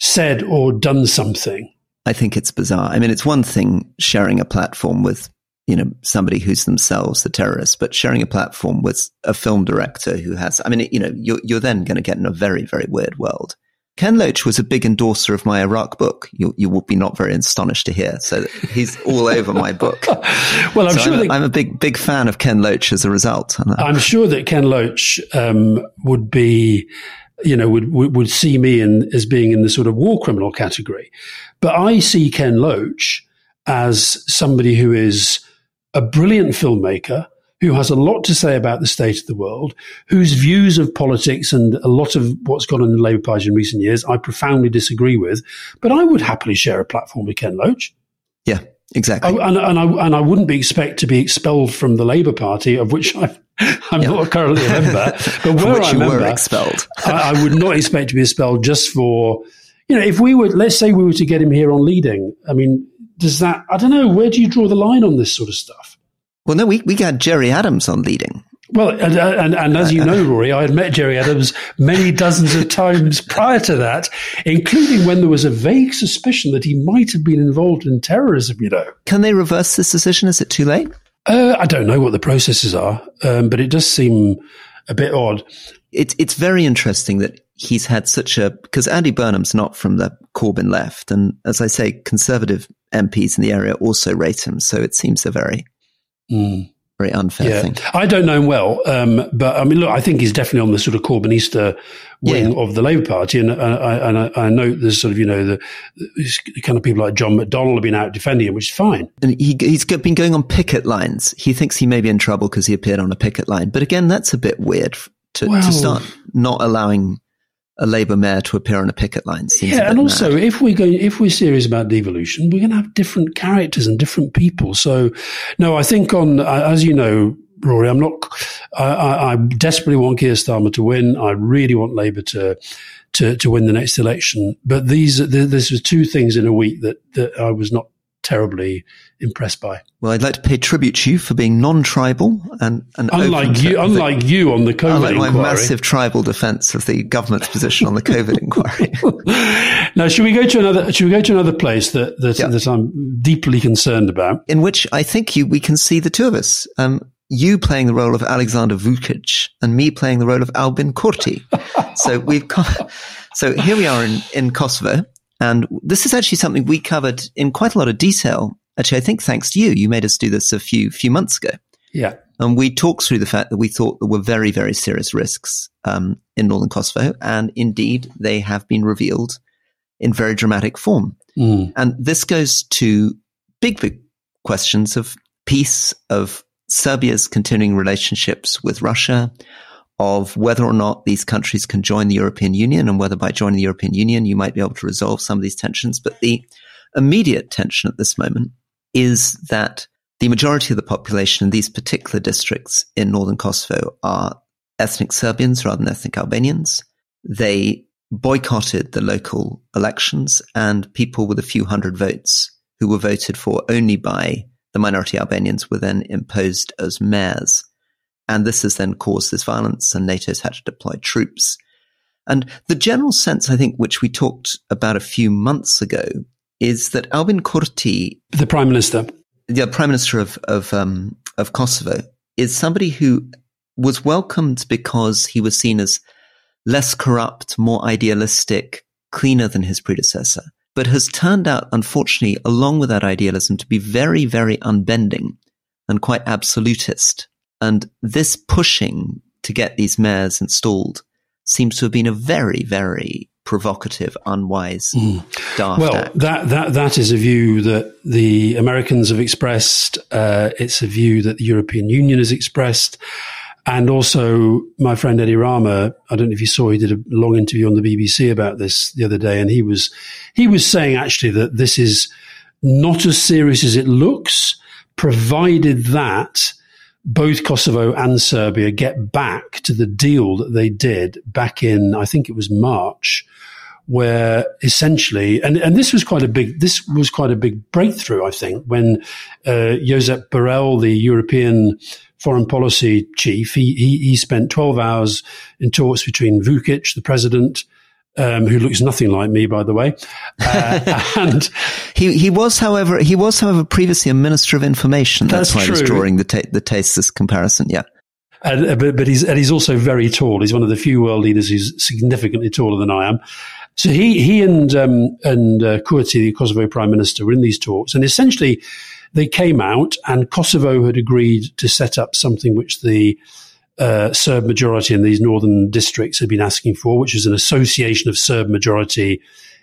said or done something. I think it's bizarre. I mean, it's one thing sharing a platform with, you know, somebody who's themselves the terrorist, but sharing a platform with a film director who has, I mean, you know, you're, you're then going to get in a very, very weird world. Ken Loach was a big endorser of my Iraq book. You, you will be not very astonished to hear. So he's all over my book. *laughs* well, I'm so sure I'm, that, I'm, a big, big fan of Ken Loach as a result. I'm sure that Ken Loach um, would be, you know, would, would, would see me in, as being in the sort of war criminal category. But I see Ken Loach as somebody who is a brilliant filmmaker who has a lot to say about the state of the world, whose views of politics and a lot of what's gone on in the Labour Party in recent years I profoundly disagree with. But I would happily share a platform with Ken Loach. Yeah, exactly. I, and, and, I, and I wouldn't be expect to be expelled from the Labour Party, of which I, I'm yeah. not currently a member. *laughs* But where which I were expelled. I, I would not expect to be expelled just for, you know, if we were, let's say we were to get him here on leading. I mean, does that? I don't know. Where do you draw the line on this sort of stuff? Well, no, we, we got Gerry Adams on leading. Well, and, and, and, as you know, Rory, I had met Gerry Adams many dozens of times prior to that, including when there was a vague suspicion that he might have been involved in terrorism, you know. Can they reverse this decision? Is it too late? Uh, I don't know what the processes are, um, but it does seem a bit odd. It, it's very interesting that he's had such a, because Andy Burnham's not from the Corbyn left. And as I say, conservative MPs in the area also rate him. So it seems a very Mm. Very unfair yeah. thing. I don't know him well, um, but I mean, look, I think he's definitely on the sort of Corbynista wing yeah. of the Labour Party, and, and, I, and I, I know there's sort of you know the, the, kind of people like John McDonnell have been out defending him, which is fine. And he, he's been going on picket lines. He thinks he may be in trouble because he appeared on a picket line, but again, that's a bit weird to, well, to start not allowing a Labour mayor to appear on a picket line. Seems yeah, and also mad. if we're going, if we're serious about devolution, we're going to have different characters and different people. So, no, I think on uh, as you know, Rory, I'm not. I, I, I desperately want Keir Starmer to win. I really want Labour to. To, to win the next election, but these this was two things in a week that, that I was not terribly impressed by. Well, I'd like to pay tribute to you for being non-tribal and, and unlike you, unlike the, you on the COVID inquiry. unlike my inquiry. massive tribal defence of the government's position on the COVID *laughs* inquiry. *laughs* now, should we go to another? Should we go to another place that that, yeah. that I'm deeply concerned about? In which I think you we can see the two of us. Um, you playing the role of Aleksandar Vucic and me playing the role of Albin Kurti. *laughs* so we've got, so here we are in, in Kosovo. And this is actually something we covered in quite a lot of detail. Actually, I think thanks to you, you made us do this a few few months ago. Yeah, and we talked through the fact that we thought there were very very serious risks um, in northern Kosovo, and indeed they have been revealed in very dramatic form. Mm. And this goes to big big questions of peace, of Serbia's continuing relationships with Russia, of whether or not these countries can join the European Union and whether by joining the European Union you might be able to resolve some of these tensions. But the immediate tension at this moment is that the majority of the population in these particular districts in northern Kosovo are ethnic Serbians rather than ethnic Albanians. They boycotted the local elections and people with a few hundred votes who were voted for only by the minority Albanians were then imposed as mayors. And this has then caused this violence, and NATO's had to deploy troops. And the general sense, I think, which we talked about a few months ago, is that Albin Kurti, the prime minister, the prime minister of of, um, of Kosovo, is somebody who was welcomed because he was seen as less corrupt, more idealistic, cleaner than his predecessor, but has turned out, unfortunately, along with that idealism, to be very, very unbending and quite absolutist. And this pushing to get these mayors installed seems to have been a very, very provocative, unwise, mm. daft well, act. that that that is a view that the Americans have expressed. Uh, it's a view that the European Union has expressed, and also my friend Edi Rama. I don't know if you saw. He did a long interview on the BBC about this the other day, and he was he was saying actually that this is not as serious as it looks, provided that both Kosovo and Serbia get back to the deal that they did back in, I think it was March, where essentially, and, and this was quite a big, this was quite a big breakthrough, I think, when uh, Josep Borrell, the European foreign policy chief, he, he, he spent 12 hours in talks between Vucic, the president, um, who looks nothing like me, by the way. Uh, *laughs* and he he was, however, he was, however, previously a minister of information. That's, that's why true. Was drawing the ta- the tasteless comparison. Yeah. And, uh, but, but he's and he's also very tall. He's one of the few world leaders who's significantly taller than I am. So he he and um, and uh, Kurti, the Kosovo prime minister, were in these talks, and essentially they came out, and Kosovo had agreed to set up something which the uh, Serb majority in these northern districts had been asking for, which is an association of Serb majority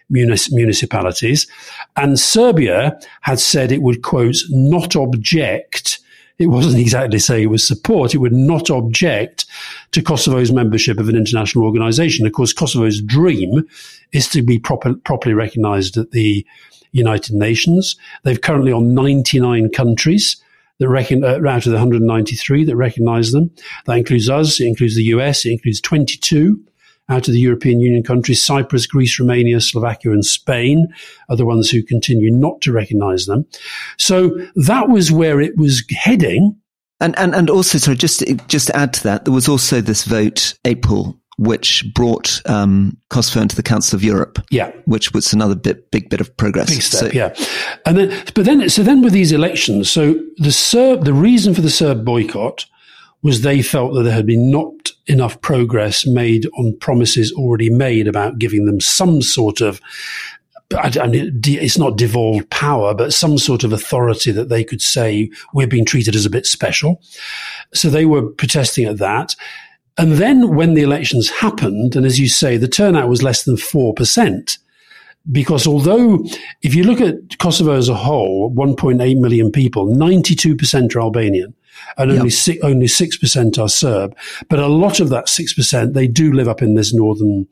munis- municipalities. And Serbia had said it would, quote, not object. It wasn't *laughs* exactly saying it was support. It would not object to Kosovo's membership of an international organization. Of course, Kosovo's dream is to be proper, properly recognized at the United Nations. They've currently on 99 countries that reckon, uh, out of the 193 that recognize them. That includes us. It includes the US. It includes 22 out of the European Union countries. Cyprus, Greece, Romania, Slovakia, and Spain are the ones who continue not to recognize them. So that was where it was heading. And, and, and also, sorry, just, just to add to that, there was also this vote, April which brought um, Kosovo into the Council of Europe. Yeah, which was another bit, big bit of progress. Big step. So, yeah, and then, but then, so then with these elections, so the Serb, the reason for the Serb boycott was they felt that there had been not enough progress made on promises already made about giving them some sort of I, I mean, it's not devolved power, but some sort of authority that they could say we're being treated as a bit special. So they were protesting at that. And then when the elections happened, and as you say, the turnout was less than 4%. Because although, if you look at Kosovo as a whole, 1.8 million people, 92% are Albanian and only, yep. six, only 6% are Serb. But a lot of that 6%, they do live up in this northern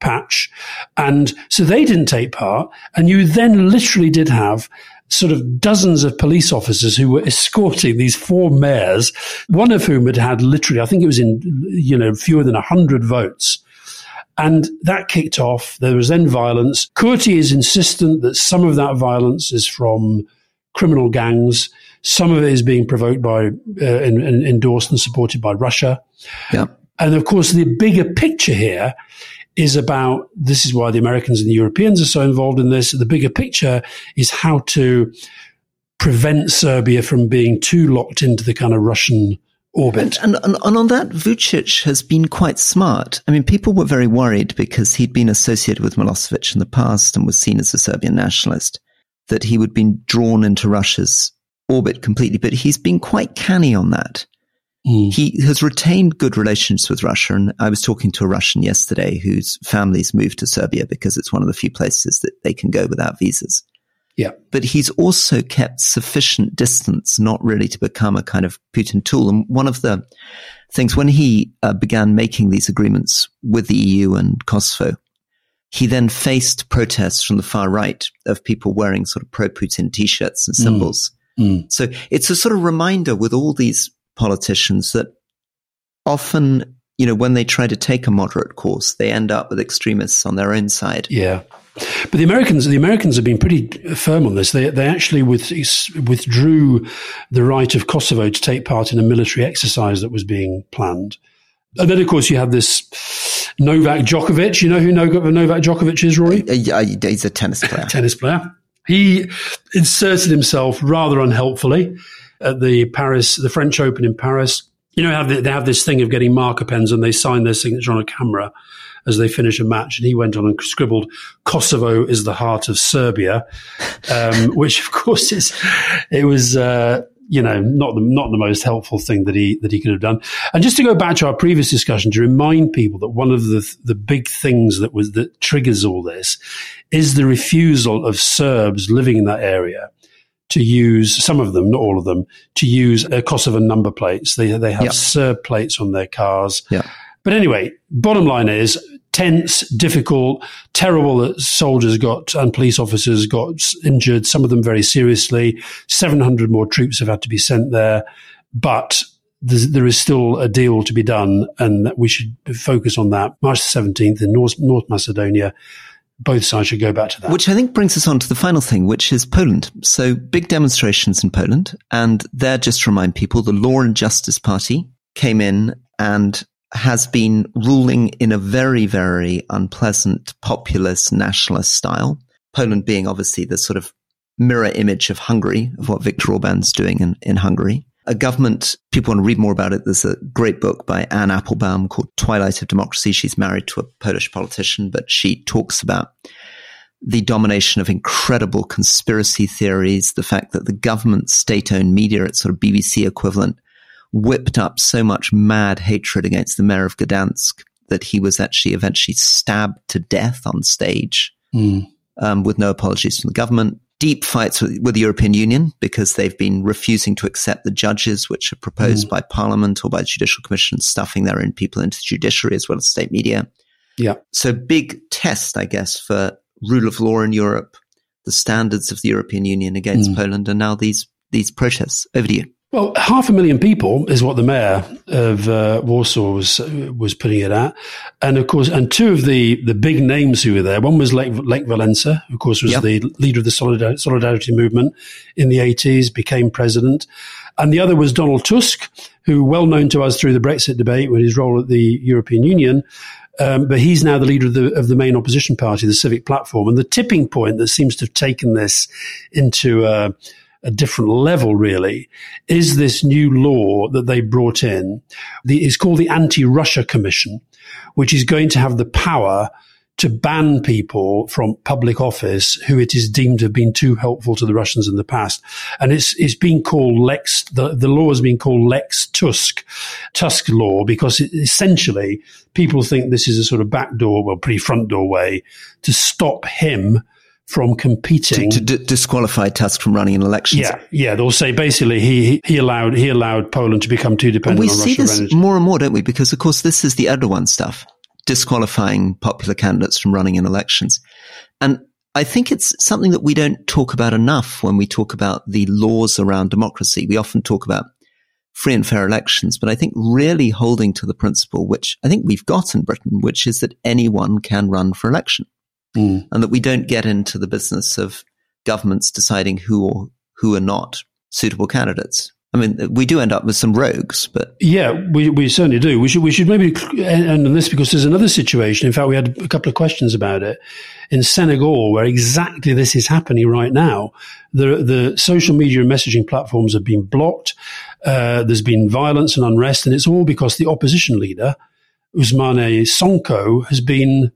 patch. And so they didn't take part. And you then literally did have sort of dozens of police officers who were escorting these four mayors, one of whom had had literally, I think it was in, you know, fewer than 100 votes. And that kicked off. There was then violence. Kurti is insistent that some of that violence is from criminal gangs. Some of it is being provoked by, uh, and, and endorsed and supported by Russia. Yeah. And of course, the bigger picture here is about this is why the Americans and the Europeans are so involved in this. The bigger picture is how to prevent Serbia from being too locked into the kind of Russian orbit. And, and, and, on that, Vucic has been quite smart. I mean, people were very worried because he'd been associated with Milosevic in the past and was seen as a Serbian nationalist, that he would be drawn into Russia's orbit completely. But he's been quite canny on that. Mm. He has retained good relations with Russia. And I was talking to a Russian yesterday whose family's moved to Serbia because it's one of the few places that they can go without visas. Yeah. But he's also kept sufficient distance not really to become a kind of Putin tool. And one of the things when he uh, began making these agreements with the EU and Kosovo, he then faced protests from the far right of people wearing sort of pro Putin t shirts and mm. symbols. Mm. Mm. So it's a sort of reminder with all these politicians that often, you know, when they try to take a moderate course, they end up with extremists on their own side. Yeah. But the Americans, the Americans have been pretty firm on this. They, they actually with, withdrew the right of Kosovo to take part in a military exercise that was being planned. And then, of course, you have this Novak Djokovic. You know who Novak Djokovic is, Rory? Uh, uh, he's a tennis player. *laughs* tennis player. He inserted himself rather unhelpfully at the Paris, the French Open in Paris. You know, they have this thing of getting marker pens and they sign their signature on a camera as they finish a match. And he went on and scribbled, Kosovo is the heart of Serbia, um, *laughs* which of course is, it was, uh, you know, not the, not the most helpful thing that he, that he could have done. And just to go back to our previous discussion, to remind people that one of the, the big things that was, that triggers all this is the refusal of Serbs living in that area to use some of them, not all of them, to use uh, Kosovan number plates. They they have yep. Serb plates on their cars. Yeah. But anyway, bottom line is tense, difficult, terrible that soldiers got and police officers got injured. Some of them very seriously. Seven hundred more troops have had to be sent there, but there is still a deal to be done, and we should focus on that. March seventeenth in North, North Macedonia both sides should go back to that. Which I think brings us on to the final thing, which is Poland. So big demonstrations in Poland. And there, just to remind people, the Law and Justice Party came in and has been ruling in a very, very unpleasant populist nationalist style. Poland being obviously the sort of mirror image of Hungary, of what Viktor Orban's doing in, in Hungary. A government, people want to read more about it. There's a great book by Anne Applebaum called Twilight of Democracy. She's married to a Polish politician, but she talks about the domination of incredible conspiracy theories, the fact that the government state owned media, its sort of BBC equivalent, whipped up so much mad hatred against the mayor of Gdansk that he was actually eventually stabbed to death on stage mm. um, with no apologies from the government deep fights with, with, the European Union because they've been refusing to accept the judges which are proposed mm. by Parliament or by the Judicial Commission, stuffing their own people into the judiciary as well as state media. Yeah. So big test, I guess, for rule of law in Europe, the standards of the European Union against mm. Poland, and now these these protests. Over to you. Well, half a million people is what the mayor of uh, Warsaw was was putting it at, and of course, and two of the, the big names who were there. One was Lake Lech Walesa, of course, was yep. the leader of the Solidar- Solidarity movement in the eighties, became president, and the other was Donald Tusk, who well known to us through the Brexit debate with his role at the European Union. Um, but he's now the leader of the, of the main opposition party, the Civic Platform, and the tipping point that seems to have taken this into. Uh, a different level, really, is this new law that they brought in. The, it's called the Anti-Russia Commission, which is going to have the power to ban people from public office who it is deemed have been too helpful to the Russians in the past. And it's, it's being called Lex, the, the law has been called Lex Tusk, Tusk law, because it, essentially people think this is a sort of backdoor, well, pretty front door way to stop him from competing to, to d- disqualify Tusk from running in elections. Yeah, yeah. They'll say basically he he allowed he allowed Poland to become too dependent. we on see Russia this energy. more and more, don't we? Because of course this is the Erdogan stuff, disqualifying popular candidates from running in elections, and I think it's something that we don't talk about enough when we talk about the laws around democracy. We often talk about free and fair elections, but I think really holding to the principle, which I think we've got in Britain, which is that anyone can run for election mm. and that we don't get into the business of governments deciding who or who are not suitable candidates. I mean, we do end up with some rogues, but yeah, we, we certainly do. We should we should maybe end on this because there's another situation. In fact, we had a couple of questions about it in Senegal, where exactly this is happening right now. The the social media and messaging platforms have been blocked. Uh, there's been violence and unrest, and it's all because the opposition leader Ousmane Sonko has been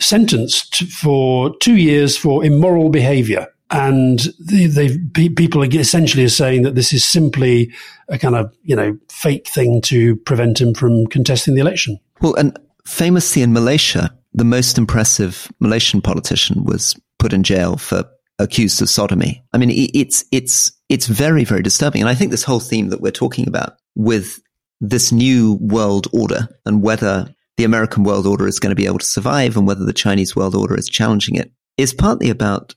sentenced for two years for immoral behavior. And they, people essentially are saying that this is simply a kind of, you know, fake thing to prevent him from contesting the election. Well, and famously in Malaysia, the most impressive Malaysian politician was put in jail for accused of sodomy. I mean, it's, it's, it's very, very disturbing. And I think this whole theme that we're talking about with this new world order and whether the American world order is going to be able to survive and whether the Chinese world order is challenging it is partly about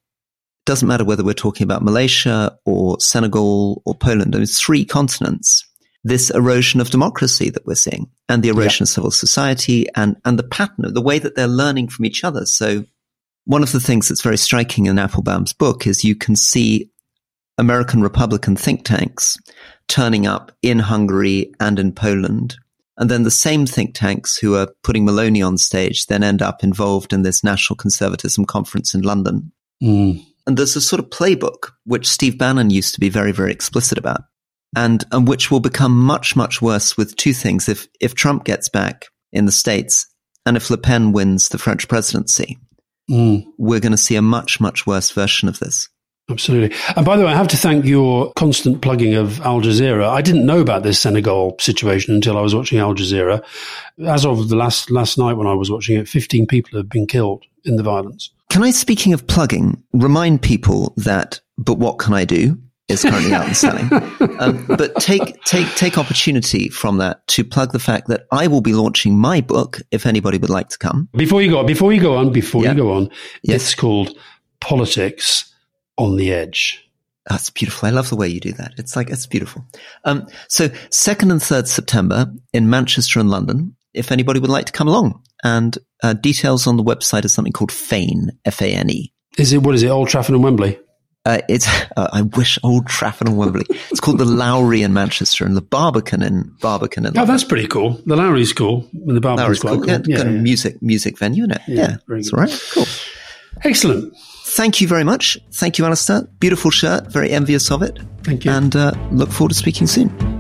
doesn't matter whether we're talking about Malaysia or Senegal or Poland, those three continents, this erosion of democracy that we're seeing and the erosion yeah. of civil society and, and the pattern of the way that they're learning from each other. So one of the things that's very striking in Applebaum's book is you can see American Republican think tanks turning up in Hungary and in Poland and then the same think tanks who are putting Meloni on stage then end up involved in this national conservatism conference in London. Mm. And there's a sort of playbook which Steve Bannon used to be very, very explicit about and, and which will become much, much worse with two things. If, if Trump gets back in the States and if Le Pen wins the French presidency, mm. we're going to see a much, much worse version of this. Absolutely. And by the way, I have to thank your constant plugging of Al Jazeera. I didn't know about this Senegal situation until I was watching Al Jazeera. As of the last, last night when I was watching it, 15 people have been killed in the violence. Can I, speaking of plugging, remind people that, but what can I do? is currently out and selling. *laughs* Um, but take take take opportunity from that to plug the fact that I will be launching my book if anybody would like to come. Before you go, before you go on, before yeah. you go on, yes. it's called Politics on the edge. That's beautiful. I love the way you do that. It's like, it's beautiful. Um, so second and third September in Manchester and London, if anybody would like to come along, and uh, details on the website of something called Fane, F-A-N-E. Is it, what is it, Old Trafford and Wembley? Uh, it's, *laughs* uh, I wish Old Trafford and Wembley. It's called the Lowry in Manchester and the Barbican in Barbican. In oh, that's pretty cool. The Lowry's cool. And the Barbican's quite cool. cool. Yeah, yeah, got yeah. a music, music venue in it. Yeah. yeah that's all right. Cool. Excellent. Thank you very much. Thank you, Alastair. Beautiful shirt. Very envious of it. Thank you. And uh, look forward to speaking soon.